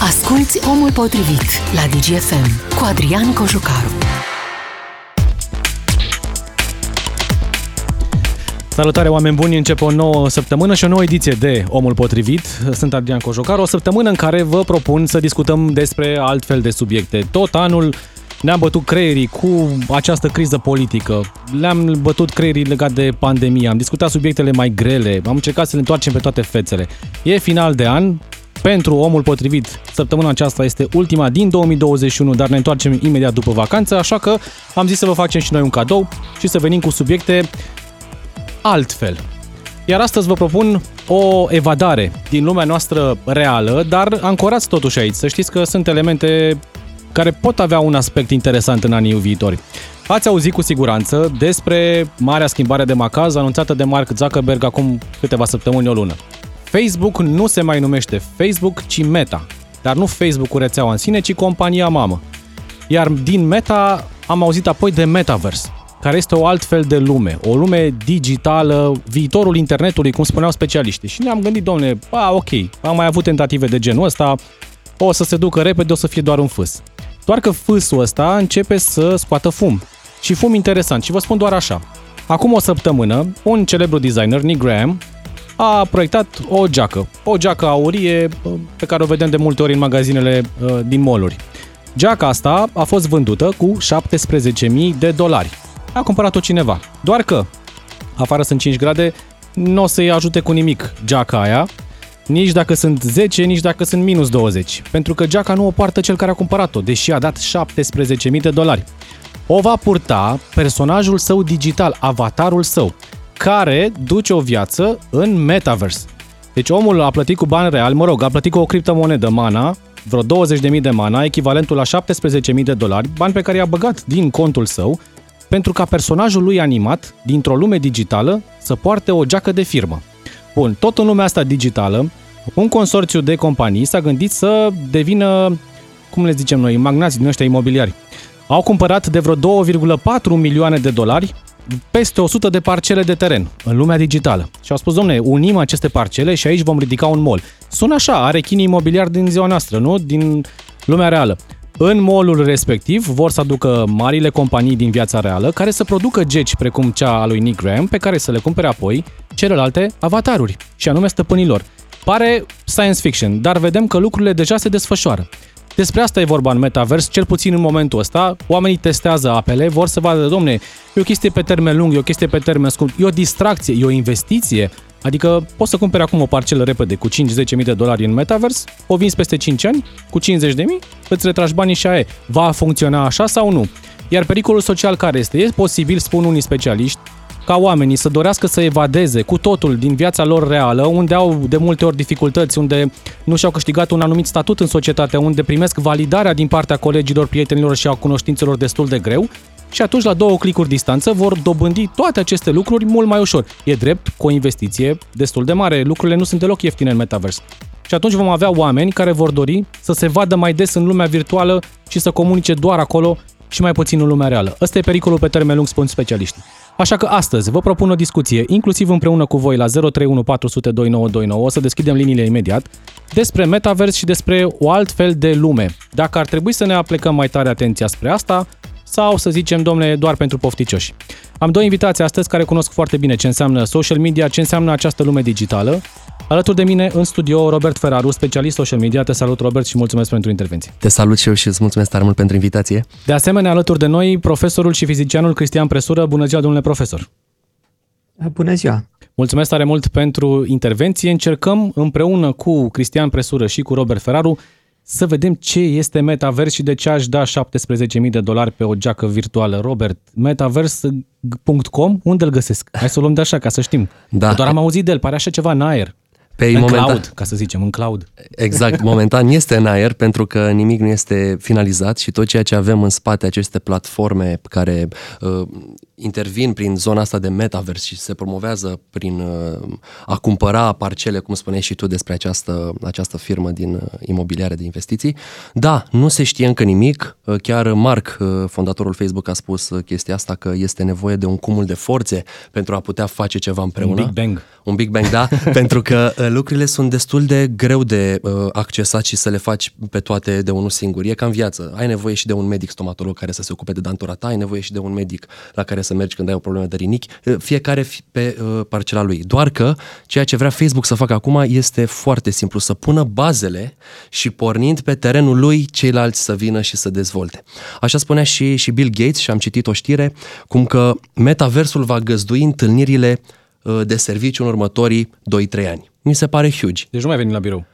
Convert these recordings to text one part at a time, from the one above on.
Asculți Omul Potrivit la DGFM cu Adrian Cojucaru. Salutare oameni buni, începe o nouă săptămână și o nouă ediție de Omul Potrivit. Sunt Adrian Cojocar, o săptămână în care vă propun să discutăm despre altfel de subiecte. Tot anul ne-am bătut creierii cu această criză politică, le-am bătut creierii legat de pandemie, am discutat subiectele mai grele, am încercat să le întoarcem pe toate fețele. E final de an, pentru omul potrivit, săptămâna aceasta este ultima din 2021, dar ne întoarcem imediat după vacanță, așa că am zis să vă facem și noi un cadou și să venim cu subiecte altfel. Iar astăzi vă propun o evadare din lumea noastră reală, dar ancorați totuși aici. Să știți că sunt elemente care pot avea un aspect interesant în anii viitori. Ați auzit cu siguranță despre marea schimbare de macaz anunțată de Mark Zuckerberg acum câteva săptămâni, o lună. Facebook nu se mai numește Facebook, ci Meta. Dar nu Facebook-ul rețeaua în sine, ci compania mamă. Iar din Meta am auzit apoi de Metaverse, care este o altfel de lume, o lume digitală, viitorul internetului, cum spuneau specialiștii. Și ne-am gândit, domne, a, ok, am mai avut tentative de genul ăsta, o să se ducă repede, o să fie doar un fâs. Doar că fâsul ăsta începe să scoată fum. Și fum interesant. Și vă spun doar așa. Acum o săptămână, un celebru designer, Nick Graham, a proiectat o geacă. O geacă aurie pe care o vedem de multe ori în magazinele uh, din moluri. Geaca asta a fost vândută cu 17.000 de dolari. A cumpărat-o cineva. Doar că, afară sunt 5 grade, nu o să-i ajute cu nimic geaca aia, nici dacă sunt 10, nici dacă sunt minus 20. Pentru că geaca nu o poartă cel care a cumpărat-o, deși a dat 17.000 de dolari. O va purta personajul său digital, avatarul său, care duce o viață în metaverse. Deci omul a plătit cu bani real, mă rog, a plătit cu o criptomonedă mana, vreo 20.000 de mana, echivalentul la 17.000 de dolari, bani pe care i-a băgat din contul său, pentru ca personajul lui animat, dintr-o lume digitală, să poarte o geacă de firmă. Bun, tot în lumea asta digitală, un consorțiu de companii s-a gândit să devină, cum le zicem noi, magnați din ăștia imobiliari. Au cumpărat de vreo 2,4 milioane de dolari peste 100 de parcele de teren în lumea digitală. Și au spus, domne, unim aceste parcele și aici vom ridica un mall. Sună așa, are chinii imobiliari din ziua noastră, nu? Din lumea reală. În mallul respectiv vor să aducă marile companii din viața reală care să producă geci precum cea a lui Nick Graham, pe care să le cumpere apoi celelalte avataruri, și anume stăpânilor. Pare science fiction, dar vedem că lucrurile deja se desfășoară. Despre asta e vorba în metavers, cel puțin în momentul ăsta. Oamenii testează apele, vor să vadă, domne, e o chestie pe termen lung, e o chestie pe termen scurt, e o distracție, e o investiție. Adică poți să cumperi acum o parcelă repede cu 5-10 mii de dolari în metavers, o vinzi peste 5 ani cu 50 de mii, îți retragi banii și aia e. Va funcționa așa sau nu? Iar pericolul social care este? E posibil, spun unii specialiști, ca oamenii să dorească să evadeze cu totul din viața lor reală, unde au de multe ori dificultăți, unde nu și-au câștigat un anumit statut în societate, unde primesc validarea din partea colegilor, prietenilor și a cunoștințelor destul de greu, și atunci la două clicuri distanță vor dobândi toate aceste lucruri mult mai ușor. E drept cu o investiție destul de mare. Lucrurile nu sunt deloc ieftine în metavers. Și atunci vom avea oameni care vor dori să se vadă mai des în lumea virtuală și să comunice doar acolo și mai puțin în lumea reală. Ăsta e pericolul pe termen lung, spun specialiștii. Așa că astăzi vă propun o discuție, inclusiv împreună cu voi la 031 O să deschidem liniile imediat, despre metavers și despre o altfel de lume. Dacă ar trebui să ne aplicăm mai tare atenția spre asta, sau să zicem, domnule, doar pentru pofticioși. Am două invitații astăzi care cunosc foarte bine ce înseamnă social media, ce înseamnă această lume digitală. Alături de mine în studio Robert Ferraru, specialist social media. Te salut Robert și mulțumesc pentru intervenție. Te salut și eu și îți mulțumesc tare mult pentru invitație. De asemenea, alături de noi, profesorul și fizicianul Cristian Presură. Bună ziua, domnule profesor! Bună ziua! Mulțumesc tare mult pentru intervenție. Încercăm împreună cu Cristian Presură și cu Robert Ferraru să vedem ce este metavers și de ce aș da 17.000 de dolari pe o geacă virtuală. Robert, metavers.com, unde îl găsesc? Hai să o luăm de așa, ca să știm. Da. Doar am auzit de el, pare așa ceva în aer. Pe în momentan, cloud, ca să zicem, în cloud. Exact, momentan este în aer pentru că nimic nu este finalizat și tot ceea ce avem în spate, aceste platforme care uh, intervin prin zona asta de metavers și se promovează prin uh, a cumpăra parcele, cum spuneai și tu despre această, această firmă din uh, imobiliare de investiții. Da, nu se știe încă nimic. Uh, chiar Mark, uh, fondatorul Facebook, a spus uh, chestia asta că este nevoie de un cumul de forțe pentru a putea face ceva împreună. Un Big Bang. Un Big Bang, da, pentru că lucrurile sunt destul de greu de uh, accesat și să le faci pe toate de unul singur. E ca în viață. Ai nevoie și de un medic stomatolog care să se ocupe de dantura ta, ai nevoie și de un medic la care să mergi când ai o problemă de rinichi, uh, fiecare pe uh, parcela lui. Doar că ceea ce vrea Facebook să facă acum este foarte simplu, să pună bazele și pornind pe terenul lui, ceilalți să vină și să dezvolte. Așa spunea și, și Bill Gates și am citit o știre cum că metaversul va găzdui întâlnirile uh, de serviciu în următorii 2-3 ani. Mi se pare huge. Deci nu mai venim la birou.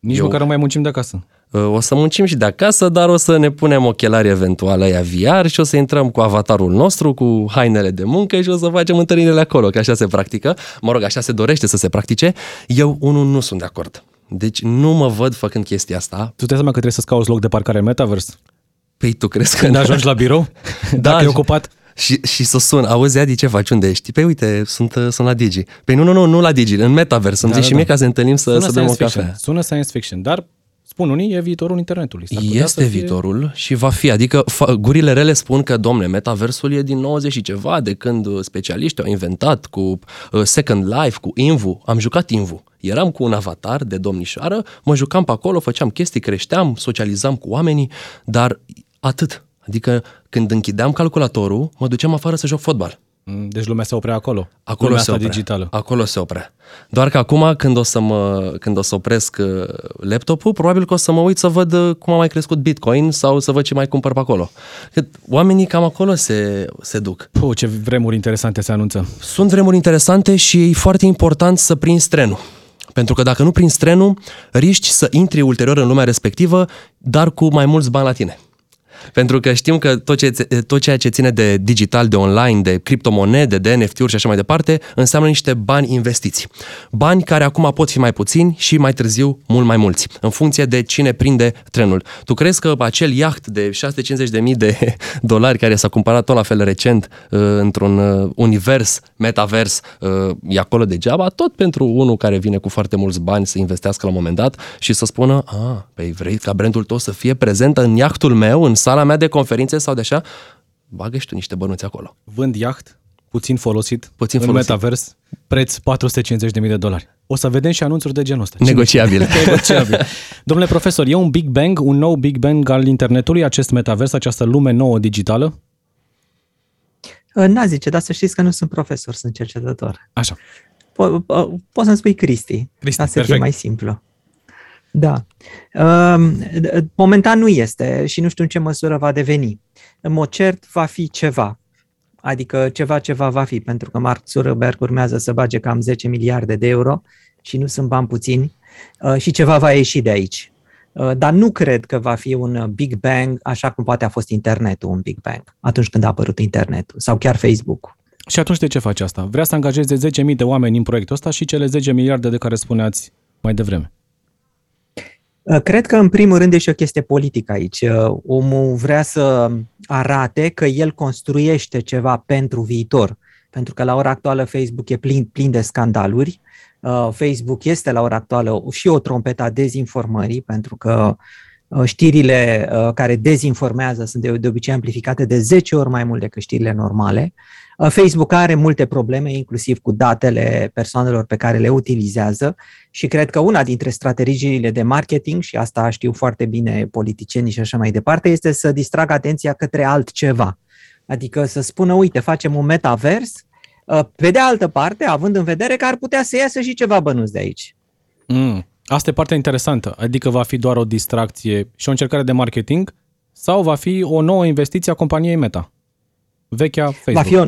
Nici Eu- măcar nu mai muncim de acasă. Uh, O să muncim și de acasă, dar o să ne punem ochelari eventual aia VR și o să intrăm cu avatarul nostru, cu hainele de muncă și o să facem întâlnirile acolo, că așa se practică. Mă rog, așa se dorește să se practice. Eu, unul, nu sunt de acord. Deci nu mă văd făcând chestia asta. Tu te dai seama că trebuie să-ți cauți loc de parcare în Metaverse? Păi tu crezi că... Când ajungi la birou? Dacă e ocupat? Și, și să sun, auzi, Adi, ce faci, unde ești? Păi uite, sunt, uh, sunt la Digi. Păi nu, nu, nu, nu la Digi, în Metaverse. Îmi Da, zici da, și mie da. ca să ne întâlnim să, să bem o science fiction. cafea. Sună science fiction, dar spun unii, e viitorul internetului. S-ar putea Este să fie- viitorul și va fi. Adică fa- gurile rele spun că, domne, metaversul e din 90 și ceva, de când uh, specialiștii au inventat cu uh, Second Life, cu Invu. Am jucat Invu. Eram cu un avatar de domnișoară, mă jucam pe acolo, făceam chestii, creșteam, socializam cu oamenii, dar atât. Adică când închideam calculatorul, mă duceam afară să joc fotbal. Mm, Deci lumea se oprea acolo. Acolo lumea se asta oprea. digitală. Acolo se oprea. Doar că acum, când o să, mă, când o să opresc uh, laptopul, probabil că o să mă uit să văd uh, cum a mai crescut Bitcoin sau să văd ce mai cumpăr pe acolo. Că oamenii cam acolo se, se duc. Puh, ce vremuri interesante se anunță. Sunt vremuri interesante și e foarte important să prinzi trenul. Pentru că dacă nu prinzi trenul, riști să intri ulterior în lumea respectivă, dar cu mai mulți bani la tine. Pentru că știm că tot, ce, tot ceea ce ține de digital, de online, de criptomonede, de NFT-uri și așa mai departe, înseamnă niște bani investiți. Bani care acum pot fi mai puțini și mai târziu mult mai mulți, în funcție de cine prinde trenul. Tu crezi că acel iaht de 650.000 de dolari care s-a cumpărat tot la fel recent uh, într-un uh, univers, metavers, uh, e acolo degeaba? Tot pentru unul care vine cu foarte mulți bani să investească la un moment dat și să spună, a, păi vrei ca brandul tău să fie prezent în iahtul meu, în sala mea de conferințe sau de așa? Bagă și tu niște bănuți acolo. Vând iaht, puțin folosit, Puțin în folosit. metavers, preț 450.000 de dolari. O să vedem și anunțuri de genul ăsta. Cine Negociabil. știe? Negociabil. Domnule profesor, e un Big Bang, un nou Big Bang al internetului, acest metavers, această lume nouă digitală? N-a zice, dar să știți că nu sunt profesor, sunt cercetător. Așa. Po- po- poți să-mi spui Cristi, Cristi, ca să perfect. fie mai simplu. Da. Um, d- Momentan nu este și nu știu în ce măsură va deveni. În mod cert va fi ceva. Adică ceva, ceva va fi, pentru că Mark Zuckerberg urmează să bage cam 10 miliarde de euro și nu sunt bani puțini uh, și ceva va ieși de aici. Uh, Dar nu cred că va fi un uh, Big Bang așa cum poate a fost internetul un Big Bang atunci când a apărut internetul sau chiar Facebook. Și atunci de ce face asta? Vrea să angajeze 10.000 de oameni în proiectul ăsta și cele 10 miliarde de care spuneați mai devreme. Uh, Cred că, în primul rând, e și o chestie politică aici. Uh, Omul vrea să arate că el construiește ceva pentru viitor. Pentru că, la ora actuală, Facebook e plin, plin de scandaluri. Uh, Facebook este, la ora actuală, și o trompetă a dezinformării, pentru că uh, știrile uh, care dezinformează sunt de, de obicei amplificate de 10 ori mai mult decât știrile normale. Uh, Facebook are multe probleme, inclusiv cu datele persoanelor pe care le utilizează și cred că una dintre strategiile de marketing, și asta știu foarte bine politicienii și așa mai departe, este să distragă atenția către altceva. Adică să spună, uite, facem un metavers, uh, pe de altă parte, având în vedere că ar putea să iasă și ceva bănuți de aici. Mm. Asta e partea interesantă. Adică va fi doar o distracție și o încercare de marketing sau va fi o nouă investiție a companiei Meta? Vechea Facebook. Va fi, o,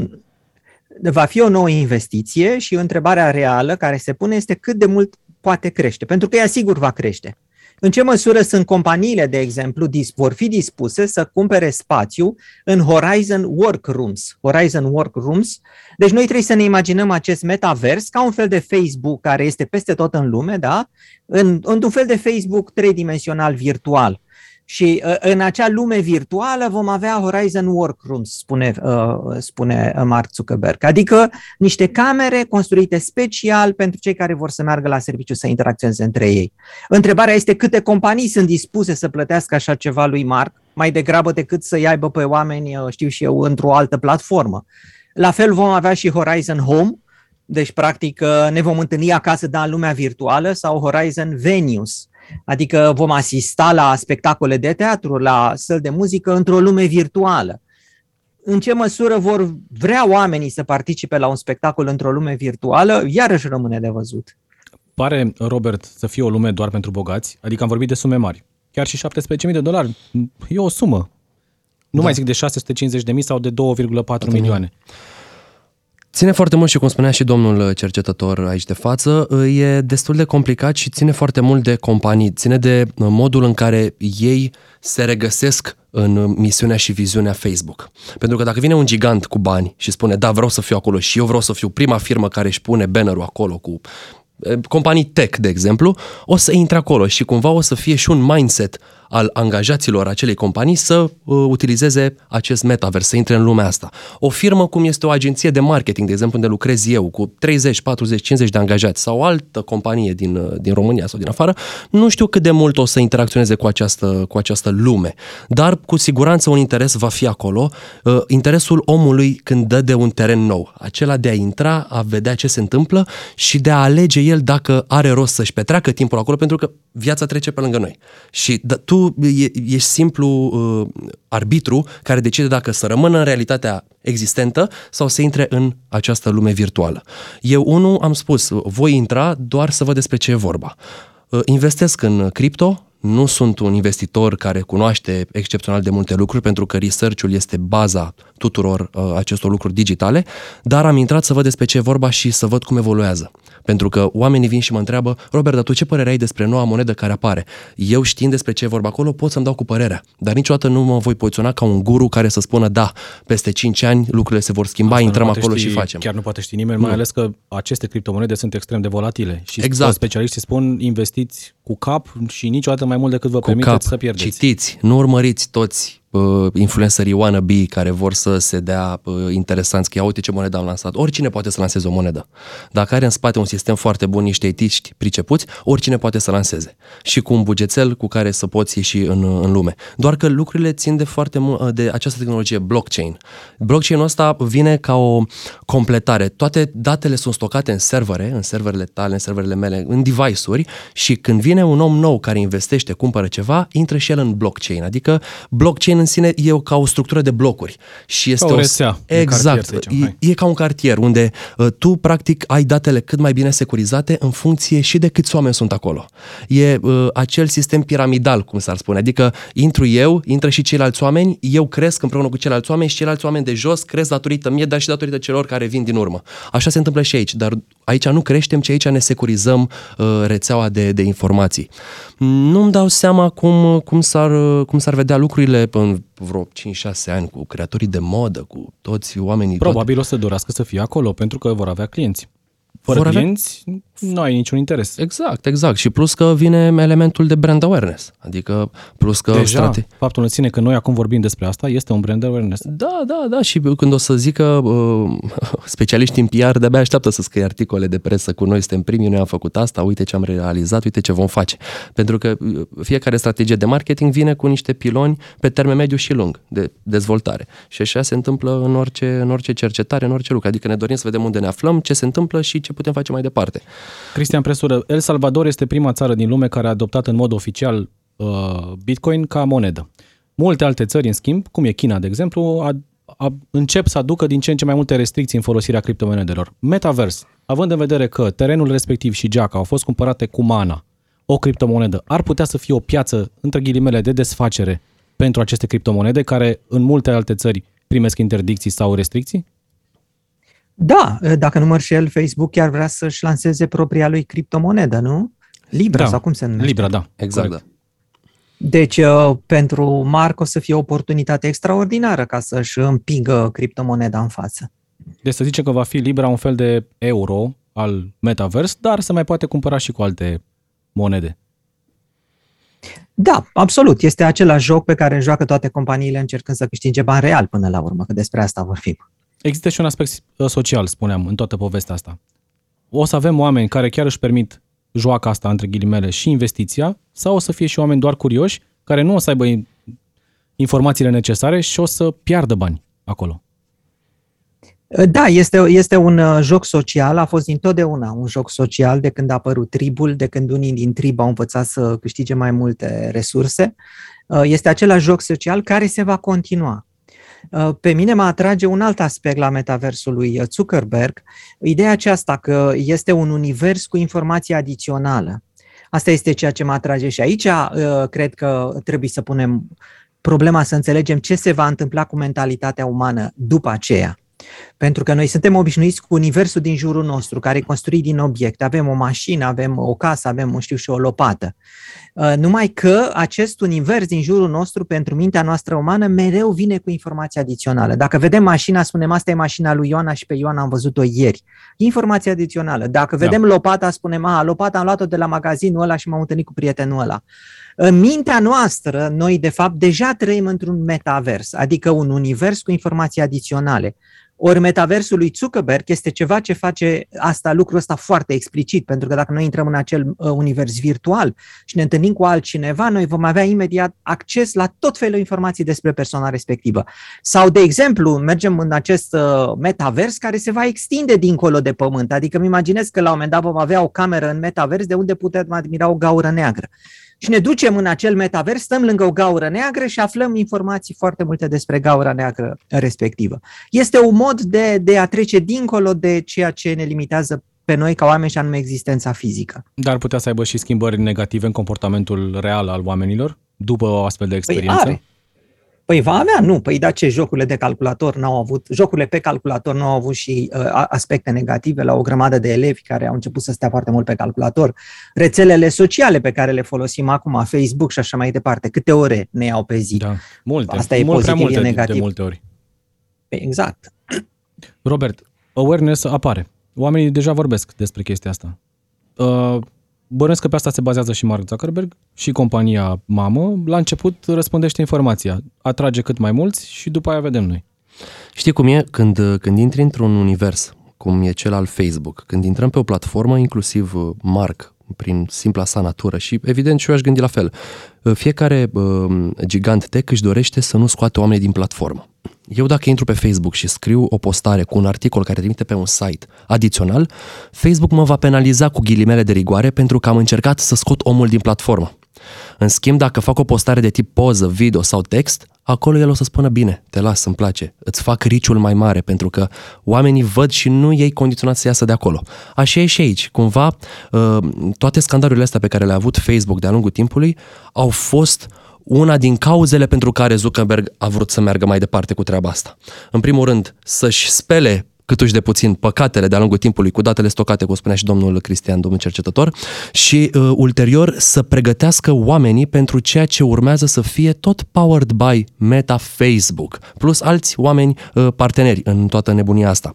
va fi o nouă investiție și întrebarea reală care se pune este cât de mult poate crește, pentru că ea sigur va crește. În ce măsură sunt companiile, de exemplu, dis- vor fi dispuse să cumpere spațiu în Horizon Workrooms? Horizon Workrooms. Deci noi trebuie să ne imaginăm acest metavers ca un fel de Facebook care este peste tot în lume, da? În, într-un fel de Facebook tridimensional virtual. Și uh, în acea lume virtuală vom avea Horizon Workrooms, spune, uh, spune Mark Zuckerberg. Adică niște camere construite special pentru cei care vor să meargă la serviciu să interacționeze între ei. Întrebarea este câte companii sunt dispuse să plătească așa ceva lui Mark, mai degrabă decât să-i aibă pe oameni, uh, știu și eu, într-o altă platformă. La fel vom avea și Horizon Home, Deci, practic, uh, ne vom întâlni acasă, dar în lumea virtuală, sau Horizon Venues. Adică vom asista la spectacole de teatru, la săl de muzică într-o lume virtuală. În ce măsură vor vrea oamenii să participe la un spectacol într-o lume virtuală, iarăși rămâne de văzut. Pare, Robert, să fie o lume doar pentru bogați? Adică am vorbit de sume mari. Chiar și 17.000 de dolari e o sumă. Nu da. mai zic de 650.000 sau de 2,4 milioane. Ține foarte mult și cum spunea și domnul cercetător aici de față, e destul de complicat și ține foarte mult de companii, ține de modul în care ei se regăsesc în misiunea și viziunea Facebook. Pentru că dacă vine un gigant cu bani și spune, da, vreau să fiu acolo și eu vreau să fiu prima firmă care își pune bannerul acolo cu companii tech, de exemplu, o să intre acolo și cumva o să fie și un mindset al angajaților acelei companii să uh, utilizeze acest metavers, să intre în lumea asta. O firmă cum este o agenție de marketing, de exemplu, unde lucrez eu, cu 30, 40, 50 de angajați sau o altă companie din, uh, din România sau din afară, nu știu cât de mult o să interacționeze cu această, cu această lume. Dar cu siguranță un interes va fi acolo, uh, interesul omului când dă de un teren nou, acela de a intra, a vedea ce se întâmplă și de a alege el dacă are rost să-și petreacă timpul acolo, pentru că viața trece pe lângă noi. Și da, tu tu ești simplu uh, arbitru care decide dacă să rămână în realitatea existentă sau să intre în această lume virtuală. Eu, unul, am spus, voi intra doar să văd despre ce e vorba. Uh, investesc în cripto, nu sunt un investitor care cunoaște excepțional de multe lucruri, pentru că research-ul este baza tuturor uh, acestor lucruri digitale, dar am intrat să văd despre ce e vorba și să văd cum evoluează. Pentru că oamenii vin și mă întreabă, Robert, dar tu ce părere ai despre noua monedă care apare? Eu știind despre ce e vorba acolo, pot să-mi dau cu părerea, dar niciodată nu mă voi poziționa ca un guru care să spună, da, peste 5 ani lucrurile se vor schimba, Asta intrăm acolo ști, și facem. Chiar nu poate ști nimeni, nu. mai ales că aceste criptomonede sunt extrem de volatile și exact. specialiștii spun investiți cu cap și niciodată mai mult decât vă cu permiteți cap. să pierdeți. Citiți, nu urmăriți toți uh, influencerii wannabe care vor să se dea uh, interesanți, că ia uite ce monedă am lansat. Oricine poate să lanseze o monedă. Dacă are în spate un sistem foarte bun, niște etiști pricepuți, oricine poate să lanseze. Și cu un bugețel cu care să poți ieși în, în lume. Doar că lucrurile țin de foarte mult de această tehnologie blockchain. Blockchain-ul ăsta vine ca o completare. Toate datele sunt stocate în servere, în serverele tale, în serverele mele, în device-uri și când vine un om nou care investește, cumpără ceva, intră și el în blockchain. Adică blockchain în sine e ca o structură de blocuri. Și este ca o rețea. Exact. Cartier, e, e ca un cartier unde uh, tu practic ai datele cât mai bine securizate în funcție și de câți oameni sunt acolo. E uh, acel sistem piramidal, cum s-ar spune. Adică intru eu, intră și ceilalți oameni, eu cresc împreună cu ceilalți oameni și ceilalți oameni de jos cresc datorită mie, dar și datorită celor care vin din urmă. Așa se întâmplă și aici, dar aici nu creștem, ci aici ne securizăm uh, rețeaua de, de informații. Nu-mi dau seama cum, cum, s-ar, cum s-ar vedea lucrurile în vreo 5-6 ani cu creatorii de modă, cu toți oamenii. Probabil toate... o să dorească să fie acolo pentru că vor avea clienți. Fără vor clienți, avea... nu ai niciun interes. Exact, exact. Și plus că vine elementul de brand awareness. Adică plus că... Deja, strate... faptul în sine că noi acum vorbim despre asta este un brand awareness. Da, da, da. Și când o să zică uh, specialiști în PR, de-abia așteaptă să scrie articole de presă cu noi, suntem primii, noi am făcut asta, uite ce am realizat, uite ce vom face. Pentru că uh, fiecare strategie de marketing vine cu niște piloni pe termen mediu și lung de dezvoltare. Și așa se întâmplă în orice, în orice cercetare, în orice lucru. Adică ne dorim să vedem unde ne aflăm, ce se întâmplă și ce putem face mai departe. Cristian Presură, El Salvador este prima țară din lume care a adoptat în mod oficial uh, Bitcoin ca monedă. Multe alte țări, în schimb, cum e China, de exemplu, a, a, încep să aducă din ce în ce mai multe restricții în folosirea criptomonedelor. Metaverse, având în vedere că terenul respectiv și geaca au fost cumpărate cu mana, o criptomonedă, ar putea să fie o piață, între ghilimele, de desfacere pentru aceste criptomonede, care în multe alte țări primesc interdicții sau restricții? Da, dacă nu mă el, Facebook chiar vrea să-și lanseze propria lui criptomonedă, nu? Libra da, sau cum se numește? Libra, da. Exact, Corect. da. Deci, uh, pentru Marc o să fie o oportunitate extraordinară ca să-și împingă criptomoneda în față. Deci să zicem că va fi Libra un fel de euro al Metaverse, dar se mai poate cumpăra și cu alte monede. Da, absolut. Este același joc pe care joacă toate companiile încercând să câștige bani real până la urmă, că despre asta vorbim. Există și un aspect uh, social, spuneam, în toată povestea asta. O să avem oameni care chiar își permit joaca asta, între ghilimele, și investiția, sau o să fie și oameni doar curioși, care nu o să aibă informațiile necesare și o să piardă bani acolo. Da, este, este un uh, joc social, a fost dintotdeauna un joc social de când a apărut tribul, de când unii din trib au învățat să câștige mai multe resurse. Uh, este același joc social care se va continua. Uh, pe mine mă atrage un alt aspect la metaversul lui Zuckerberg, ideea aceasta că este un univers cu informație adițională. Asta este ceea ce mă atrage și aici cred că trebuie să punem problema să înțelegem ce se va întâmpla cu mentalitatea umană după aceea. Pentru că noi suntem obișnuiți cu universul din jurul nostru, care e construit din obiecte. Avem o mașină, avem o casă, avem, nu știu, și o lopată. Uh, numai că acest univers din jurul nostru, pentru mintea noastră umană, mereu vine cu informație adițională. Dacă vedem mașina, spunem asta e mașina lui Ioana și pe Ioana am văzut-o ieri. Informație adițională. Dacă da. vedem da. lopata, spunem, a, lopata am luat-o de la magazinul ăla și m-am întâlnit cu prietenul ăla. În mintea noastră, noi de fapt deja trăim într-un metavers, adică un univers cu informații adiționale. Ori metaversul lui Zuckerberg este ceva ce face asta, lucrul ăsta foarte explicit, pentru că dacă noi intrăm în acel uh, univers virtual și ne întâlnim cu altcineva, noi vom avea imediat acces la tot felul de informații despre persoana respectivă. Sau, de exemplu, mergem în acest uh, metavers care se va extinde dincolo de pământ, adică îmi imaginez că la un moment dat vom avea o cameră în metavers de unde putem admira o gaură neagră și ne ducem în acel metavers, stăm lângă o gaură neagră și aflăm informații foarte multe despre gaura neagră respectivă. Este un mod de, de a trece dincolo de ceea ce ne limitează pe noi ca oameni și anume existența fizică. Dar putea să aibă și schimbări negative în comportamentul real al oamenilor după o astfel de păi experiență? Păi are. Păi va avea, nu. Păi da, ce jocurile de calculator n-au avut, jocurile pe calculator nu au avut și uh, aspecte negative la o grămadă de elevi care au început să stea foarte mult pe calculator. Rețelele sociale pe care le folosim acum, Facebook și așa mai departe, câte ore ne iau pe zi? Da, multe. Asta e mult pozitiv, multe, e negativ. De multe ori. Păi exact. Robert, awareness apare. Oamenii deja vorbesc despre chestia asta. Uh, Bănuiesc că pe asta se bazează și Mark Zuckerberg și compania mamă. La început răspundește informația, atrage cât mai mulți și după aia vedem noi. Știi cum e? Când, când intri într-un univers, cum e cel al Facebook, când intrăm pe o platformă, inclusiv uh, Mark, prin simpla sa natură și evident și eu aș gândi la fel. Uh, fiecare uh, gigant tech își dorește să nu scoate oamenii din platformă. Eu dacă intru pe Facebook și scriu o postare cu un articol care trimite pe un site adițional, Facebook mă va penaliza cu ghilimele de rigoare pentru că am încercat să scot omul din platformă. În schimb, dacă fac o postare de tip poză, video sau text, acolo el o să spună bine, te las, îmi place, îți fac riciul mai mare pentru că oamenii văd și nu ei condiționat să iasă de acolo. Așa e și aici. Cumva, uh, toate scandalurile astea pe care le-a avut Facebook de-a lungul timpului au fost una din cauzele pentru care Zuckerberg a vrut să meargă mai departe cu treaba asta. În primul rând, să-și spele câtuși de puțin păcatele de-a lungul timpului cu datele stocate, cum spunea și domnul Cristian, domnul cercetător, și uh, ulterior să pregătească oamenii pentru ceea ce urmează să fie tot powered by Meta Facebook, plus alți oameni uh, parteneri în toată nebunia asta.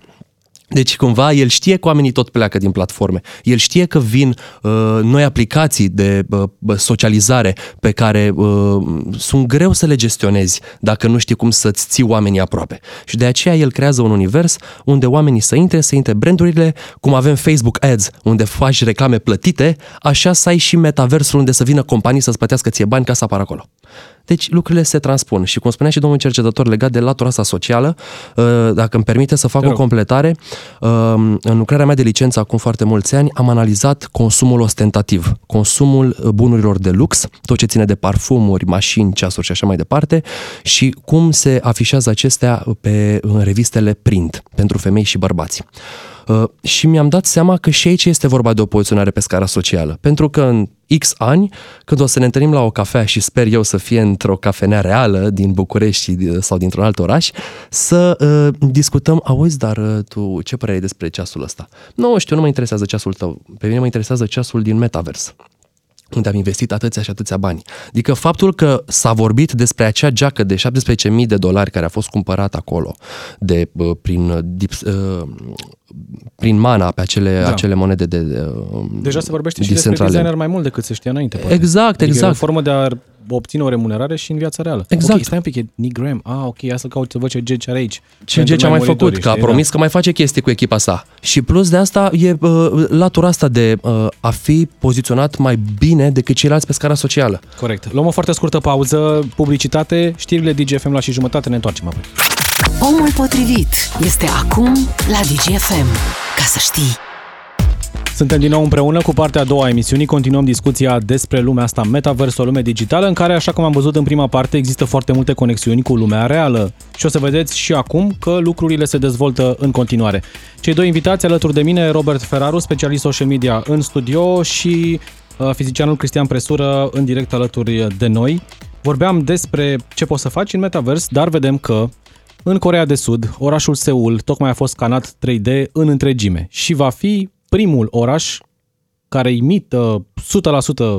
Deci, cumva, el știe că oamenii tot pleacă din platforme. El știe că vin uh, noi aplicații de uh, socializare pe care uh, sunt greu să le gestionezi dacă nu știi cum să-ți ții oamenii aproape. Și de aceea el creează un univers unde oamenii să intre, să intre brandurile, cum avem Facebook Ads, unde faci reclame plătite, așa să ai și metaversul unde să vină companii să-ți plătească ție bani ca să apară acolo. Deci lucrurile se transpun și cum spunea și domnul cercetător legat de latura asta socială, uh, dacă îmi permite să fac o completare, uh, în lucrarea mea de licență acum foarte mulți ani am analizat consumul ostentativ, consumul uh, bunurilor de lux, tot ce ține de parfumuri, mașini, ceasuri și așa mai departe și cum se afișează acestea pe în revistele print pentru femei și bărbați. Uh, și mi-am dat seama că și aici este vorba de o poziționare pe scara socială. Pentru că în X ani, când o să ne întâlnim la o cafea și sper eu să fie într-o cafenea reală din București sau dintr-un alt oraș, să uh, discutăm, auzi, dar uh, tu ce părere ai despre ceasul ăsta? Nu știu, nu mă interesează ceasul tău, pe mine mă interesează ceasul din Metaverse unde am investit atâția și atâția bani. Adică faptul că s-a vorbit despre acea geacă de 17.000 de dolari care a fost cumpărată acolo de, prin, uh, prin mana pe acele, da. acele monede de, de Deja se vorbește și despre designer mai mult decât se știa înainte. Poate. Exact, adică exact. E o formă de a obține o remunerare și în viața reală. Exact. Ok, stai un pic, e Nick Graham. Ah, ok, ia să caut să văd ce Gage are aici. Ce Gage a mai făcut, că a promis da. că mai face chestii cu echipa sa. Și plus de asta e uh, latura asta de uh, a fi poziționat mai bine decât ceilalți pe scara socială. Corect. Luăm o foarte scurtă pauză, publicitate, știrile DGFM la și jumătate, ne întoarcem apoi. Omul potrivit este acum la DGFM. Ca să știi. Suntem din nou împreună cu partea a doua a emisiunii. Continuăm discuția despre lumea asta, metaverse, o lume digitală, în care, așa cum am văzut în prima parte, există foarte multe conexiuni cu lumea reală. Și o să vedeți și acum că lucrurile se dezvoltă în continuare. Cei doi invitați alături de mine, Robert Ferraru, specialist social media în studio și uh, fizicianul Cristian Presură în direct alături de noi. Vorbeam despre ce poți să faci în metavers, dar vedem că în Corea de Sud, orașul Seul tocmai a fost scanat 3D în întregime și va fi primul oraș care imită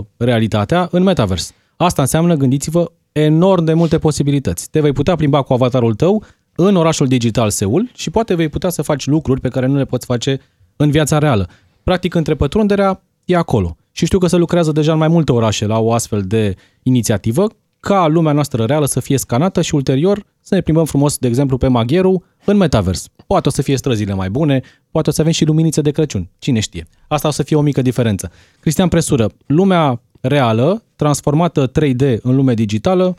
100% realitatea în metavers. Asta înseamnă, gândiți-vă, enorm de multe posibilități. Te vei putea plimba cu avatarul tău în orașul digital Seul și poate vei putea să faci lucruri pe care nu le poți face în viața reală. Practic, întrepătrunderea e acolo. Și știu că se lucrează deja în mai multe orașe la o astfel de inițiativă, ca lumea noastră reală să fie scanată și ulterior să ne plimbăm frumos, de exemplu, pe Magheru în metavers. Poate o să fie străzile mai bune, poate o să avem și luminițe de Crăciun, cine știe. Asta o să fie o mică diferență. Cristian Presură, lumea reală, transformată 3D în lume digitală,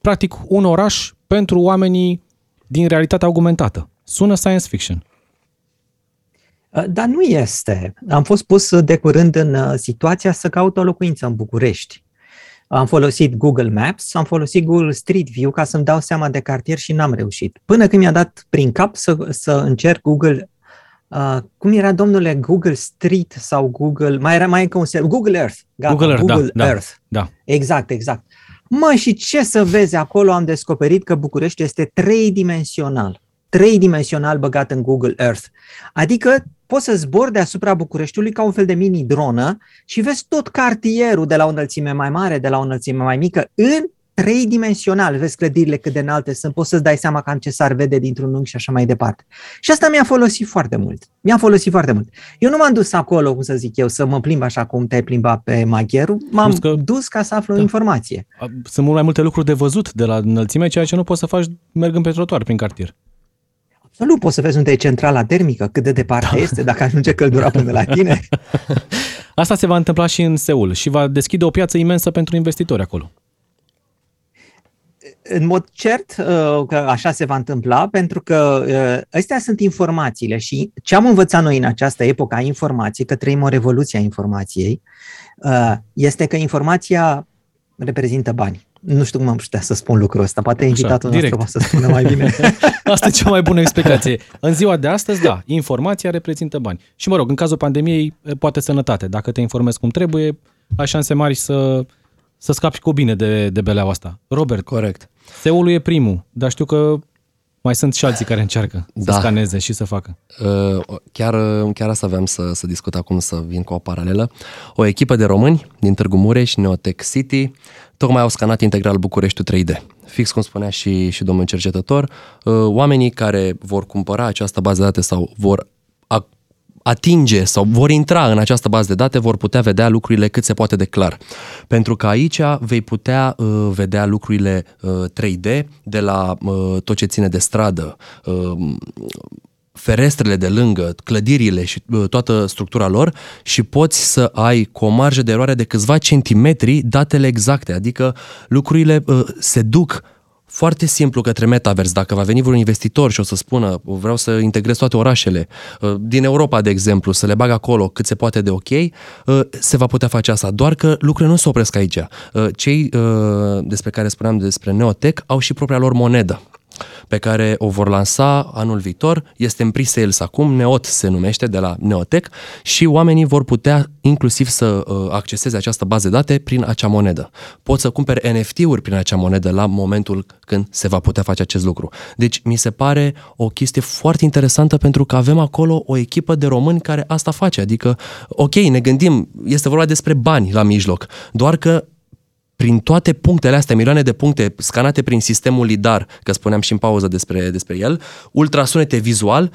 practic un oraș pentru oamenii din realitatea augmentată. Sună science fiction. Dar nu este. Am fost pus de curând în uh, situația să caut o locuință în București am folosit Google Maps, am folosit Google Street View ca să-mi dau seama de cartier și n-am reușit. Până când mi-a dat prin cap să, să încerc Google, uh, cum era domnule, Google Street sau Google, mai era mai încă un ser, Google Earth. Gata, Google Earth, Google da, Earth. Da, da. Exact, exact. Mă, și ce să vezi acolo, am descoperit că București este tridimensional. Tridimensional băgat în Google Earth. Adică poți să zbori deasupra Bucureștiului ca un fel de mini-dronă și vezi tot cartierul de la o înălțime mai mare, de la o înălțime mai mică, în trei-dimensional, vezi clădirile cât de înalte sunt, poți să-ți dai seama cam ce s-ar vede dintr-un unghi și așa mai departe. Și asta mi-a folosit foarte mult. Mi-a folosit foarte mult. Eu nu m-am dus acolo, cum să zic eu, să mă plimb așa cum te-ai plimbat pe Magheru, m-am că, dus ca să aflu da. informație. Sunt mult mai multe lucruri de văzut de la înălțime, ceea ce nu poți să faci mergând pe trotuar prin cartier. Nu poți să vezi unde e centrala termică, cât de departe da. este, dacă ajunge căldura până la tine. Asta se va întâmpla și în Seul și va deschide o piață imensă pentru investitori acolo. În mod cert uh, că așa se va întâmpla, pentru că uh, astea sunt informațiile și ce am învățat noi în această epocă a informației, că trăim o revoluție a informației, uh, este că informația reprezintă bani nu știu cum am putea să spun lucrul ăsta. Poate invitatul Așa, nostru poate să spună mai bine. Asta e cea mai bună explicație. În ziua de astăzi, da, informația reprezintă bani. Și mă rog, în cazul pandemiei, poate sănătate. Dacă te informezi cum trebuie, ai șanse mari să, să scapi cu bine de, de beleaua asta. Robert. Corect. Seul e primul, dar știu că mai sunt și alții care încearcă da. să scaneze și să facă. Uh, chiar, chiar asta aveam să, să discut acum, să vin cu o paralelă. O echipă de români din Târgu Mureș, Neotech City, tocmai au scanat integral București 3D. Fix cum spunea și, și domnul cercetător, uh, oamenii care vor cumpăra această bază de date sau vor atinge sau vor intra în această bază de date, vor putea vedea lucrurile cât se poate de clar. Pentru că aici vei putea uh, vedea lucrurile uh, 3D de la uh, tot ce ține de stradă, uh, ferestrele de lângă, clădirile și uh, toată structura lor și poți să ai cu o marjă de eroare de câțiva centimetri datele exacte, adică lucrurile uh, se duc foarte simplu către metavers. Dacă va veni vreun investitor și o să spună vreau să integrez toate orașele uh, din Europa, de exemplu, să le bag acolo cât se poate de ok, uh, se va putea face asta. Doar că lucrurile nu se opresc aici. Uh, cei despre care spuneam despre Neotech au și propria lor monedă pe care o vor lansa anul viitor. Este în pre-sales acum, Neot se numește, de la Neotech și oamenii vor putea inclusiv să uh, acceseze această bază de date prin acea monedă. Pot să cumpere NFT-uri prin acea monedă la momentul când se va putea face acest lucru. Deci mi se pare o chestie foarte interesantă pentru că avem acolo o echipă de români care asta face. Adică, ok, ne gândim, este vorba despre bani la mijloc, doar că prin toate punctele astea, milioane de puncte scanate prin sistemul LIDAR, că spuneam și în pauză despre, despre el, ultrasunete vizual,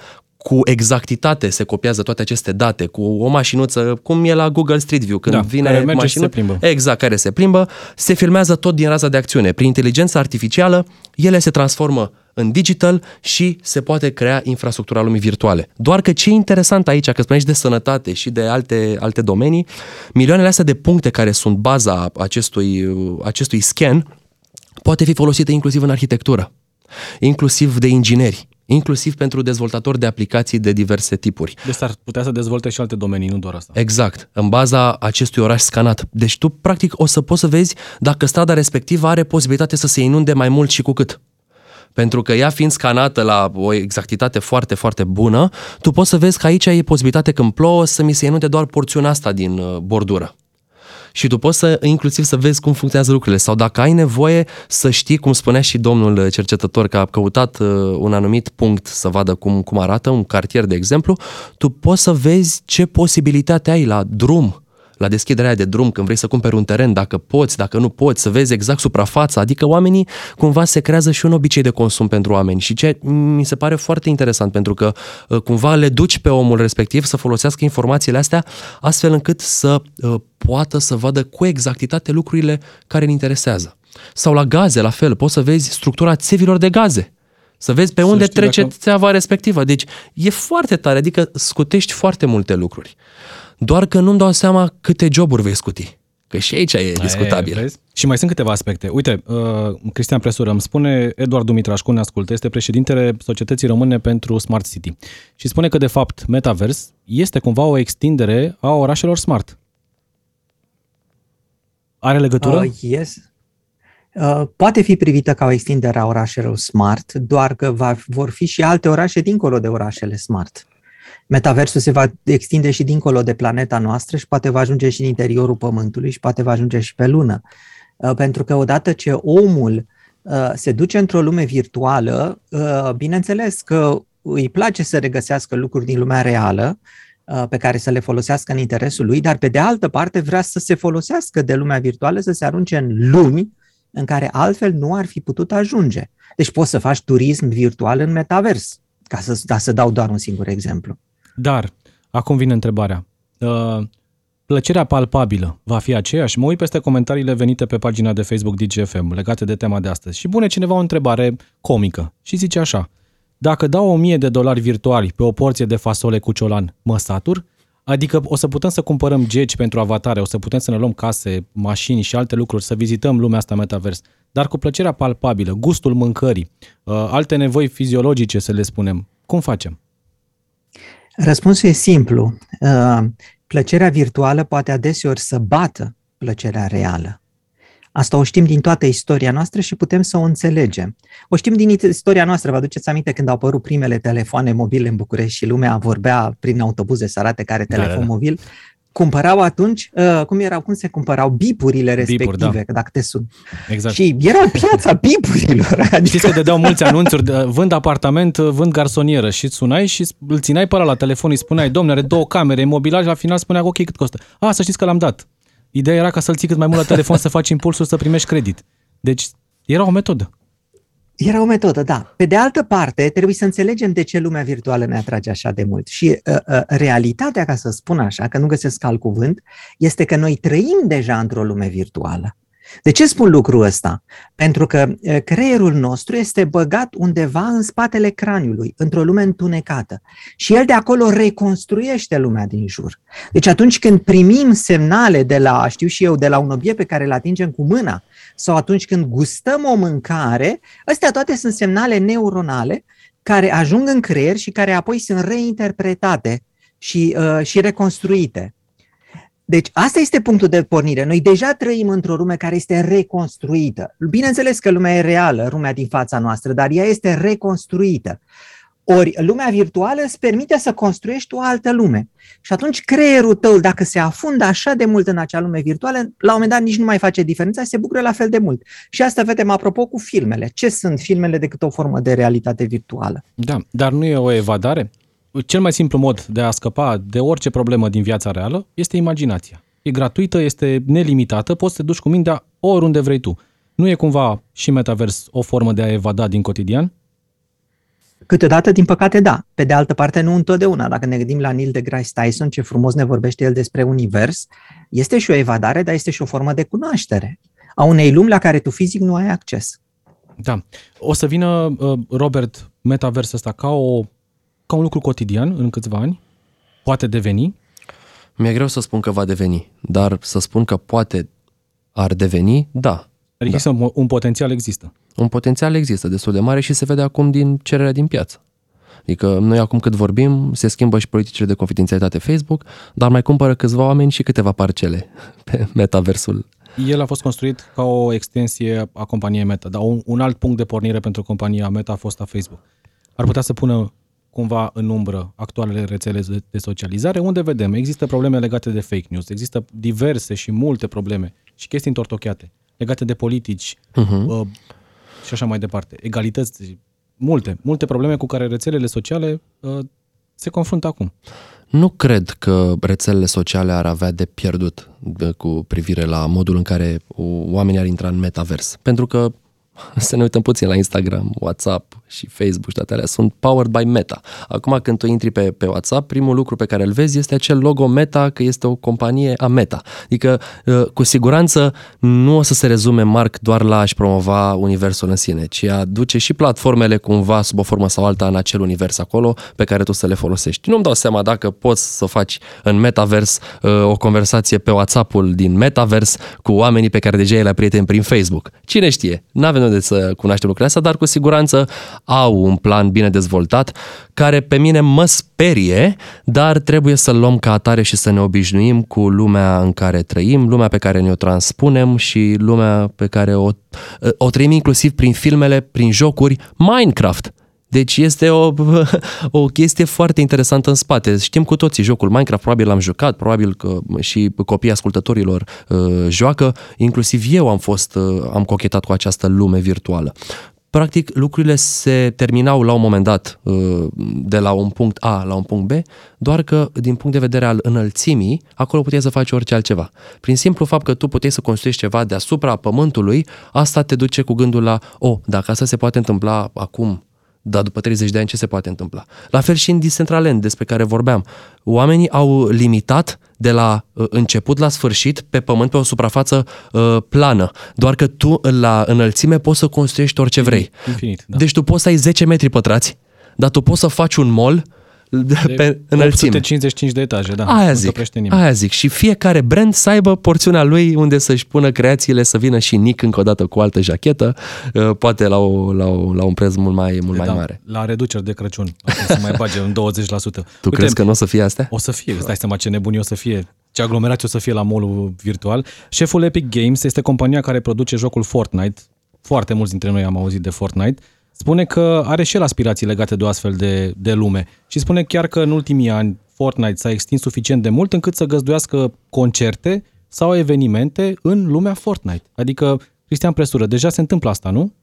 cu exactitate se copiază toate aceste date, cu o mașinuță, cum e la Google Street View, când da, vine care merge mașină, se plimbă. Exact, care se plimbă, se filmează tot din raza de acțiune. Prin inteligența artificială, ele se transformă în digital și se poate crea infrastructura lumii virtuale. Doar că ce e interesant aici, că spuneai și de sănătate și de alte, alte domenii, milioanele astea de puncte care sunt baza acestui, acestui scan poate fi folosite inclusiv în arhitectură. inclusiv de ingineri, inclusiv pentru dezvoltatori de aplicații de diverse tipuri. Deci ar putea să dezvolte și alte domenii, nu doar asta. Exact, în baza acestui oraș scanat. Deci tu, practic, o să poți să vezi dacă strada respectivă are posibilitate să se inunde mai mult și cu cât. Pentru că ea fiind scanată la o exactitate foarte, foarte bună, tu poți să vezi că aici e posibilitate când plouă să mi se inunde doar porțiunea asta din uh, bordură și tu poți să inclusiv să vezi cum funcționează lucrurile. Sau dacă ai nevoie să știi, cum spunea și domnul cercetător că a căutat uh, un anumit punct să vadă cum, cum arată, un cartier de exemplu, tu poți să vezi ce posibilitate ai la drum la deschiderea de drum, când vrei să cumperi un teren, dacă poți, dacă nu poți, să vezi exact suprafața, adică oamenii cumva se creează și un obicei de consum pentru oameni și ce mi se pare foarte interesant pentru că uh, cumva le duci pe omul respectiv să folosească informațiile astea astfel încât să uh, poată să vadă cu exactitate lucrurile care îl interesează. Sau la gaze, la fel, poți să vezi structura țevilor de gaze. Să vezi pe să unde trece dacă... țeava respectivă. Deci e foarte tare, adică scutești foarte multe lucruri. Doar că nu-mi dau seama câte joburi vei scuti. Că și aici e discutabil. E, și mai sunt câteva aspecte. Uite, uh, Cristian Presură îmi spune, Eduard Dumitrașcu ne ascultă, este președintele Societății Române pentru Smart City. Și spune că, de fapt, Metaverse este cumva o extindere a orașelor smart. Are legătură? Uh, yes. Uh, poate fi privită ca o extindere a orașelor smart, doar că va, vor fi și alte orașe dincolo de orașele smart. Metaversul se va extinde și dincolo de planeta noastră și poate va ajunge și în interiorul Pământului și poate va ajunge și pe lună. Uh, pentru că odată ce omul uh, se duce într-o lume virtuală, uh, bineînțeles că îi place să regăsească lucruri din lumea reală, pe care să le folosească în interesul lui, dar pe de altă parte vrea să se folosească de lumea virtuală, să se arunce în lumi în care altfel nu ar fi putut ajunge. Deci poți să faci turism virtual în metavers, ca să, ca să dau doar un singur exemplu. Dar, acum vine întrebarea. Uh, plăcerea palpabilă va fi aceeași? Mă uit peste comentariile venite pe pagina de Facebook DGFM legate de tema de astăzi și pune cineva o întrebare comică și zice așa. Dacă dau 1000 de dolari virtuali pe o porție de fasole cu ciolan, mă satur? Adică o să putem să cumpărăm geci pentru avatare, o să putem să ne luăm case, mașini și alte lucruri, să vizităm lumea asta metavers, dar cu plăcerea palpabilă, gustul mâncării, uh, alte nevoi fiziologice, să le spunem. Cum facem? Răspunsul e simplu. Uh, plăcerea virtuală poate adeseori să bată plăcerea reală. Asta o știm din toată istoria noastră și putem să o înțelegem. O știm din istoria noastră. Vă aduceți aminte când au apărut primele telefoane mobile în București și lumea vorbea prin autobuze să arate care telefon da, da, da. mobil? Cumpărau atunci, uh, cum erau, cum se cumpărau bipurile respective, Bipuri, da. dacă te sun. Exact. Și era piața bipurilor. Adică... Știți că dădeau mulți anunțuri, vând apartament, vând garsonieră și sunai și îl țineai pe ăla la telefon, îi spuneai, domnule, are două camere, mobilaj, la final spunea, ok, cât costă? A, să știți că l-am dat. Ideea era ca să-l ții cât mai mult la telefon să faci impulsul să primești credit. Deci era o metodă. Era o metodă, da. Pe de altă parte, trebuie să înțelegem de ce lumea virtuală ne atrage așa de mult. Și uh, uh, realitatea, ca să spun așa, că nu găsesc alt cuvânt, este că noi trăim deja într-o lume virtuală. De ce spun lucrul ăsta? Pentru că uh, creierul nostru este băgat undeva în spatele craniului, într-o lume întunecată. Și el de acolo reconstruiește lumea din jur. Deci atunci când primim semnale de la, știu și eu, de la un obiect pe care îl atingem cu mâna, sau atunci când gustăm o mâncare, astea toate sunt semnale neuronale care ajung în creier și care apoi sunt reinterpretate și, uh, și reconstruite. Deci asta este punctul de pornire. Noi deja trăim într-o lume care este reconstruită. Bineînțeles că lumea e reală, lumea din fața noastră, dar ea este reconstruită. Ori lumea virtuală îți permite să construiești o altă lume. Și atunci creierul tău, dacă se afundă așa de mult în acea lume virtuală, la un moment dat nici nu mai face diferența, se bucură la fel de mult. Și asta vedem apropo cu filmele. Ce sunt filmele decât o formă de realitate virtuală? Da, dar nu e o evadare? Cel mai simplu mod de a scăpa de orice problemă din viața reală este imaginația. E gratuită, este nelimitată, poți să te duci cu mintea oriunde vrei tu. Nu e cumva și metavers o formă de a evada din cotidian? Câteodată, din păcate, da. Pe de altă parte, nu întotdeauna. Dacă ne gândim la Neil deGrasse Tyson, ce frumos ne vorbește el despre univers, este și o evadare, dar este și o formă de cunoaștere a unei lumi la care tu fizic nu ai acces. Da. O să vină, uh, Robert, metaversul ăsta ca, o, ca un lucru cotidian în câțiva ani? Poate deveni? Mi-e greu să spun că va deveni, dar să spun că poate ar deveni, da. Adică da. un, un potențial există. Un potențial există destul de mare și se vede acum din cererea din piață. Adică noi acum cât vorbim, se schimbă și politicile de confidențialitate Facebook, dar mai cumpără câțiva oameni și câteva parcele pe metaversul. El a fost construit ca o extensie a companiei Meta, dar un, un alt punct de pornire pentru compania Meta a fost a Facebook. Ar putea să pună cumva în umbră actualele rețele de socializare, unde vedem, există probleme legate de fake news, există diverse și multe probleme și chestii întortocheate legate de politici uh-huh. Uh, și așa mai departe. Egalități, multe, multe probleme cu care rețelele sociale uh, se confruntă acum. Nu cred că rețelele sociale ar avea de pierdut cu privire la modul în care oamenii ar intra în metavers. Pentru că să ne uităm puțin la Instagram, WhatsApp și Facebook și toate alea, sunt powered by Meta. Acum când tu intri pe, pe WhatsApp, primul lucru pe care îl vezi este acel logo Meta, că este o companie a Meta. Adică, uh, cu siguranță, nu o să se rezume Mark doar la a-și promova universul în sine, ci a duce și platformele cumva sub o formă sau alta în acel univers acolo pe care tu să le folosești. Nu-mi dau seama dacă poți să faci în metavers uh, o conversație pe WhatsApp-ul din metavers cu oamenii pe care deja ai la prieteni prin Facebook. Cine știe? N-avem de să cunoaștem lucrurile astea, dar cu siguranță au un plan bine dezvoltat care pe mine mă sperie, dar trebuie să-l luăm ca atare și să ne obișnuim cu lumea în care trăim, lumea pe care ne-o transpunem și lumea pe care o, o trăim inclusiv prin filmele, prin jocuri Minecraft. Deci este o, o chestie foarte interesantă în spate. Știm cu toții jocul Minecraft, probabil l-am jucat, probabil că și copiii ascultătorilor uh, joacă, inclusiv eu am fost, uh, am cochetat cu această lume virtuală. Practic, lucrurile se terminau la un moment dat uh, de la un punct A la un punct B, doar că din punct de vedere al înălțimii, acolo puteai să faci orice altceva. Prin simplu fapt că tu puteai să construiești ceva deasupra pământului, asta te duce cu gândul la, o, oh, dacă asta se poate întâmpla acum dar după 30 de ani ce se poate întâmpla? La fel și în Decentraland, despre care vorbeam. Oamenii au limitat de la uh, început la sfârșit pe pământ pe o suprafață uh, plană. Doar că tu la înălțime poți să construiești orice vrei. Infinit, da. Deci tu poți să ai 10 metri pătrați, dar tu poți să faci un mall de, pe înălțime. 855 de etaje, da. Aia zic, aia zic. Și fiecare brand să aibă porțiunea lui unde să-și pună creațiile, să vină și Nick încă o dată cu o altă jachetă, uh, poate la, o, la, o, la un preț mult mai, mult mai da, mare. La reduceri de Crăciun, să mai bage un 20%. Tu Uite, crezi că nu o să fie astea? O să fie, îți dai seama ce nebuni o să fie ce aglomerație o să fie la mall virtual. Șeful Epic Games este compania care produce jocul Fortnite. Foarte mulți dintre noi am auzit de Fortnite spune că are și el aspirații legate de o astfel de, de lume și spune chiar că în ultimii ani Fortnite s-a extins suficient de mult încât să găzduiască concerte sau evenimente în lumea Fortnite. Adică, Cristian Presură, deja se întâmplă asta, nu?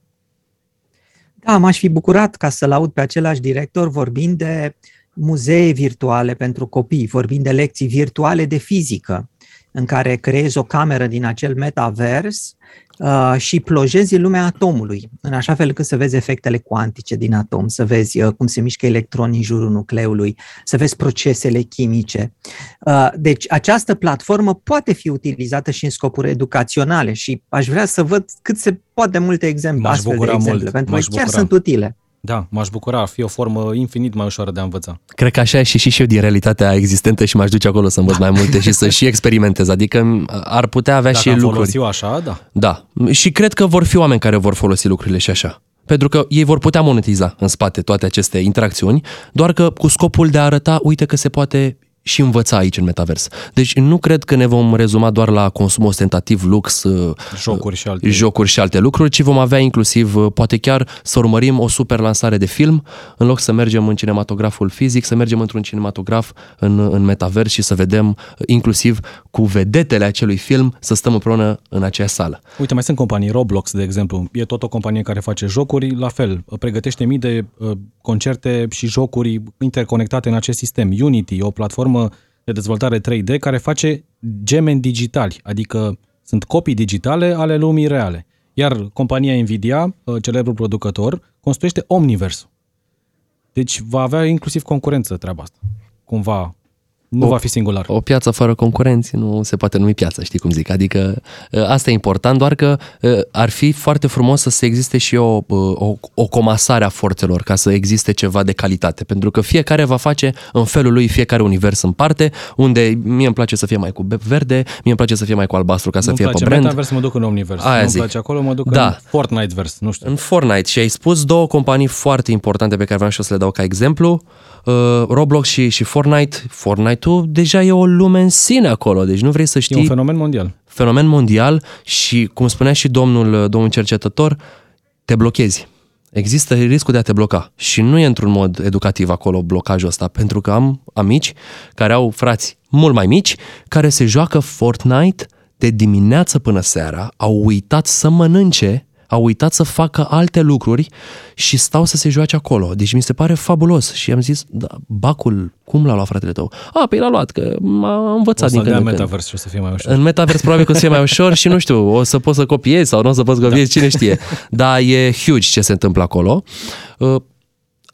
Da, m-aș fi bucurat ca să-l aud pe același director vorbind de muzee virtuale pentru copii, vorbind de lecții virtuale de fizică, în care creezi o cameră din acel metavers uh, și plojezi în lumea atomului, în așa fel încât să vezi efectele cuantice din atom, să vezi uh, cum se mișcă electronii în jurul nucleului, să vezi procesele chimice. Uh, deci această platformă poate fi utilizată și în scopuri educaționale și aș vrea să văd cât se poate multe exemple, astfel de exemple, mult. pentru că chiar bucura. sunt utile. Da, m-aș bucura, ar fi o formă infinit mai ușoară de a învăța. Cred că așa e și, și, și eu din realitatea existentă și m-aș duce acolo să învăț da. mai multe și să și experimentez. Adică ar putea avea Dacă și lucruri. Dacă așa, da. Da. Și cred că vor fi oameni care vor folosi lucrurile și așa. Pentru că ei vor putea monetiza în spate toate aceste interacțiuni, doar că cu scopul de a arăta, uite că se poate și învăța aici în metavers. Deci nu cred că ne vom rezuma doar la consum ostentativ, lux, uh, jocuri și alte, jocuri și alte lucruri, ci vom avea inclusiv, uh, poate chiar să urmărim o super lansare de film, în loc să mergem în cinematograful fizic, să mergem într-un cinematograf în, în metavers și să vedem uh, inclusiv cu vedetele acelui film să stăm împreună în acea sală. Uite, mai sunt companii, Roblox, de exemplu, e tot o companie care face jocuri, la fel, pregătește mii de uh, concerte și jocuri interconectate în acest sistem. Unity, o platformă platformă de dezvoltare 3D care face gemeni digitali, adică sunt copii digitale ale lumii reale. Iar compania Nvidia, uh, celebrul producător, construiește Omniverse. Deci va avea inclusiv concurență treaba asta. Cumva Nu o, va fi singular. O piață fără concurenți nu se poate numi piață, știi cum zic. Adică ă, asta e important, doar că ă, ar fi foarte frumos să se existe și o, o, o comasare a forțelor ca să existe ceva de calitate. Pentru că fiecare va face în felul lui fiecare univers în parte, unde mie îmi place să fie mai cu verde, mie îmi place să fie mai cu albastru ca să Nu-mi fie place pe brand. Metaverse, mă duc în Omniverse. Aia Nu-mi zic. place acolo, mă duc Da. în Fortnite-verse, nu știu. În Fortnite și ai spus două companii foarte importante pe care vreau și eu să le dau ca exemplu, uh, Roblox și, și Fortnite. Fortnite-ul deja e o lume în sine acolo, deci nu vrei să E știi un fenomen mondial. fenomen mondial și, cum spunea și domnul, domnul cercetător, te blochezi. Există riscul de a te bloca și nu e într-un mod educativ acolo blocajul ăsta, pentru că am amici care au frați mult mai mici care se joacă Fortnite de dimineață până seara, au uitat să mănânce, au uitat să facă alte lucruri și stau să se joace acolo. Deci mi se pare fabulos și am zis, da, bacul, cum l-a luat fratele tău? A, pe l-a luat, că m-a O învățat să din când dea în când. Metaverse și o să fie mai ușor. În metavers probabil că o să fie mai ușor și nu știu, o să poți să copiezi sau nu o să poți să copiezi, cine știe. Dar e huge ce se întâmplă acolo. Uh,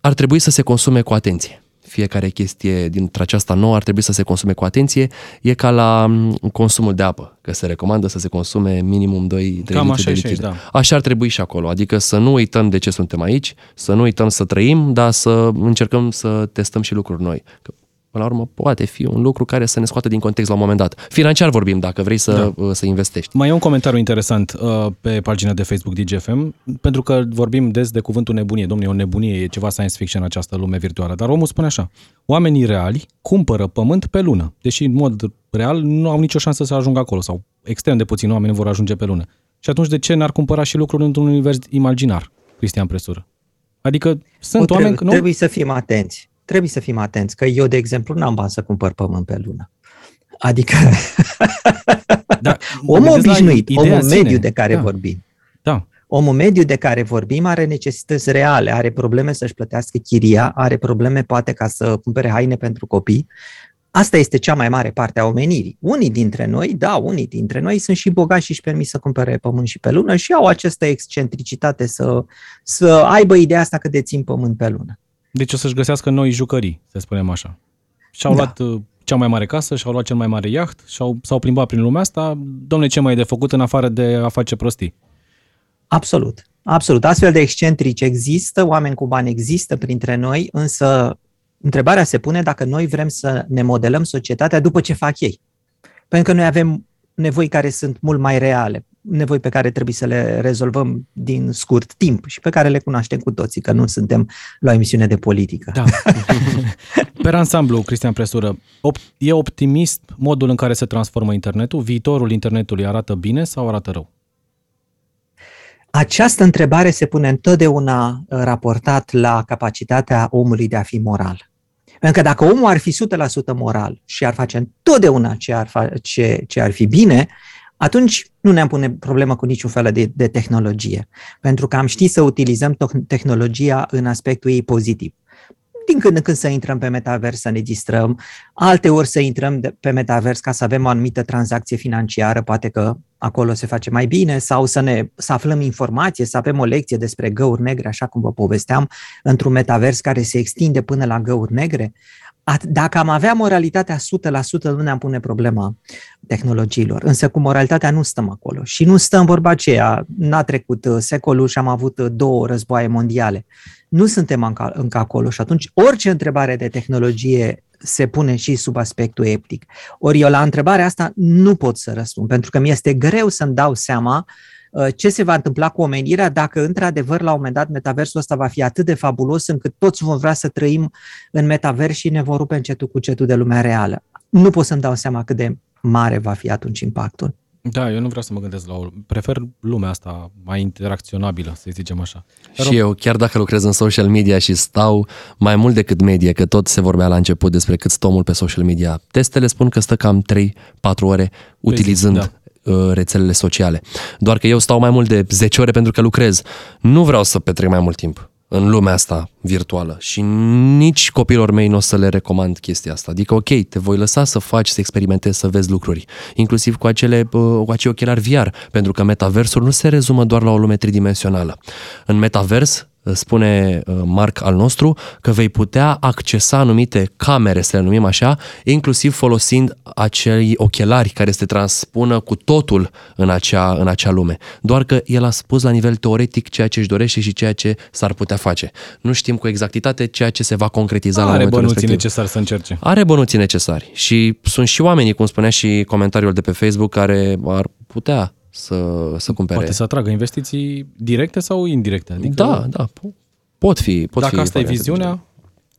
Ar trebui să se consume cu atenție. Fiecare chestie dintre aceasta nouă ar trebui să se consume cu atenție. E ca la mm, consumul de apă, că se recomandă să se consume minimum 2-3 Cam litri așa de e și lichid. aici, da. Așa ar trebui și acolo, adică să nu uităm de ce suntem aici, să nu uităm să trăim, dar să încercăm să testăm și lucruri noi. Că, până la urmă, poate fi un lucru care să ne scoată din context la un moment dat. Financiar vorbim, dacă vrei să, da. să investești. Mai e un comentariu interesant uh, pe pagina de Facebook DGFM, pentru că vorbim des de cuvântul nebunie. Domnule, e o nebunie, e ceva science fiction în această lume virtuală. Dar omul spune așa, oamenii reali cumpără pământ pe lună, deși în mod real nu au nicio șansă să ajungă acolo sau extrem de puțini oameni vor ajunge pe lună. Și atunci de ce n-ar cumpăra și lucruri într-un univers imaginar, Cristian Presură? Adică sunt O, oameni... trebuie, Nu? trebuie să fim atenți. Trebuie să fim atenți, că eu, de exemplu, n-am bani să cumpăr pământ pe lună. Adică Da, omul gândesc la obișnuit, ideea omul în sine. mediu de care da. vorbim, Da, omul mediu de care vorbim are necesități reale, are probleme să-și plătească chiria, are probleme poate ca să cumpere haine pentru copii. Asta este cea mai mare parte a omenirii. Unii dintre noi, da, unii dintre noi sunt și bogați și își permit să cumpere pământ și pe lună și au această excentricitate să, să aibă ideea asta că dețin pământ pe lună. Deci o să-și găsească noi jucării, să spunem așa. Și-au Da. luat uh, cea mai mare casă, și-au luat cel mai mare iaht, și-au, s-au plimbat prin lumea asta. Domne, ce mai e de făcut în afară de a face prostii? Absolut. Absolut. Astfel de excentrici există, oameni cu bani există printre noi, însă întrebarea se pune dacă noi vrem să ne modelăm societatea după ce fac ei. Pentru că noi avem nevoi care sunt mult mai reale, nevoi pe care trebuie să le rezolvăm din scurt timp și pe care le cunoaștem cu toții, că nu suntem la o emisiune de politică. Da. Pe ansamblu, Cristian Presură, op- e optimist modul în care se transformă internetul? Viitorul internetului arată bine sau arată rău? Această întrebare se pune întotdeauna uh, raportat la capacitatea omului de a fi moral. Pentru că dacă omul ar fi 100% moral și ar face întotdeauna ce ar, face, ce ar fi bine, atunci nu ne-am pune problemă cu niciun fel de, de tehnologie. Pentru că am ști să utilizăm tehnologia în aspectul ei pozitiv din când în când să intrăm pe metavers să ne distrăm, alte ori să intrăm de, pe metavers ca să avem o anumită tranzacție financiară, poate că acolo se face mai bine, sau să, ne, să aflăm informație, să avem o lecție despre găuri negre, așa cum vă povesteam, într-un metavers care se extinde până la găuri negre. Dacă am avea moralitatea 100%, nu ne-am pune problema tehnologiilor. Însă cu moralitatea nu stăm acolo. Și nu stăm vorba aceea. N-a trecut secolul și am avut două războaie mondiale. Nu suntem încă, încă acolo și atunci orice întrebare de tehnologie se pune și sub aspectul etic. Ori eu la întrebarea asta nu pot să răspund, pentru că mi este greu să-mi dau seama ce se va întâmpla cu omenirea dacă într-adevăr la un moment dat metaversul ăsta va fi atât de fabulos încât toți vom vrea să trăim în metavers și ne vor rupe încetul cu cetul de lumea reală. Nu pot să-mi dau seama cât de mare va fi atunci impactul. Da, eu nu vreau să mă gândesc la o... Prefer lumea asta mai interacționabilă, să zicem așa. Și eu, chiar dacă lucrez în social media și stau mai mult decât medie, că tot se vorbea la început despre cât stă omul pe social media, testele spun că stă cam 3-4 ore utilizând da rețelele sociale. Doar că eu stau mai mult de 10 ore pentru că lucrez. Nu vreau să petrec mai mult timp în lumea asta virtuală și nici copilor mei nu o să le recomand chestia asta. Adică, ok, te voi lăsa să faci, să experimentezi, să vezi lucruri, inclusiv cu acele, cu acei ochelari VR, pentru că metaversul nu se rezumă doar la o lume tridimensională. În metavers spune uh, Marc al nostru, că vei putea accesa anumite camere, să le numim așa, inclusiv folosind acei ochelari care se transpună cu totul în acea, în acea lume. Doar că el a spus la nivel teoretic ceea ce își dorește și ceea ce s-ar putea face. Nu știm cu exactitate ceea ce se va concretiza Are la momentul bănuții respectiv. necesari să încerce. Are bănuții necesari și sunt și oamenii, cum spunea și comentariul de pe Facebook, care ar putea să, să cumpere. Poate să atragă investiții directe sau indirecte. Adică Da, da, po- pot fi. Pot dacă fi asta e variante de viziunea,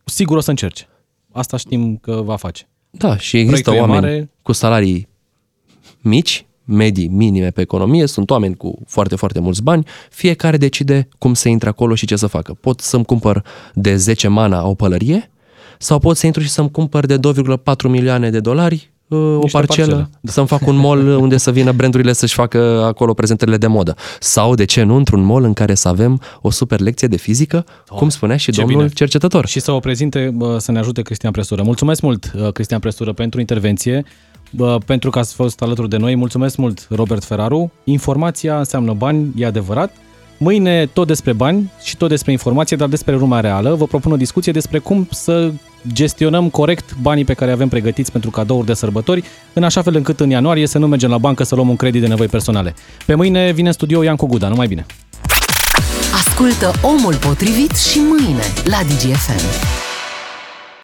sigur o să încerce. Asta știm că va face. Da, și există Proiectul e oameni mare. cu salarii mici, medii, minime pe economie, sunt oameni cu foarte, foarte mulți bani, fiecare decide cum să intre acolo și ce să facă. Pot să-mi cumpăr de 10 mana o pălărie sau pot să intru și să-mi cumpăr de 2,4 milioane de dolari uh, o Niște parcelă, parcele. să-mi fac un mall unde să vină brandurile să-și facă acolo prezentările de modă. Sau, de ce nu, într-un mall în care să avem o super lecție de fizică, cum spunea și ce domnul bine. cercetător. Și să o prezinte, bă, să ne ajute Cristian Presură. Mulțumesc mult, uh, Cristian Presură, pentru intervenție, bă, pentru că ați fost alături de noi. Mulțumesc mult, Robert Ferraru. Informația înseamnă bani, e adevărat. Mâine tot despre bani și tot despre informație, dar despre lumea reală. Vă propun o discuție despre cum să gestionăm corect banii pe care avem pregătiți pentru cadouri de sărbători, în așa fel încât în ianuarie să nu mergem la bancă să luăm un credit de nevoi personale. Pe mâine vine în studio Iancu Guda, numai bine! Ascultă Omul Potrivit și mâine la DGFM.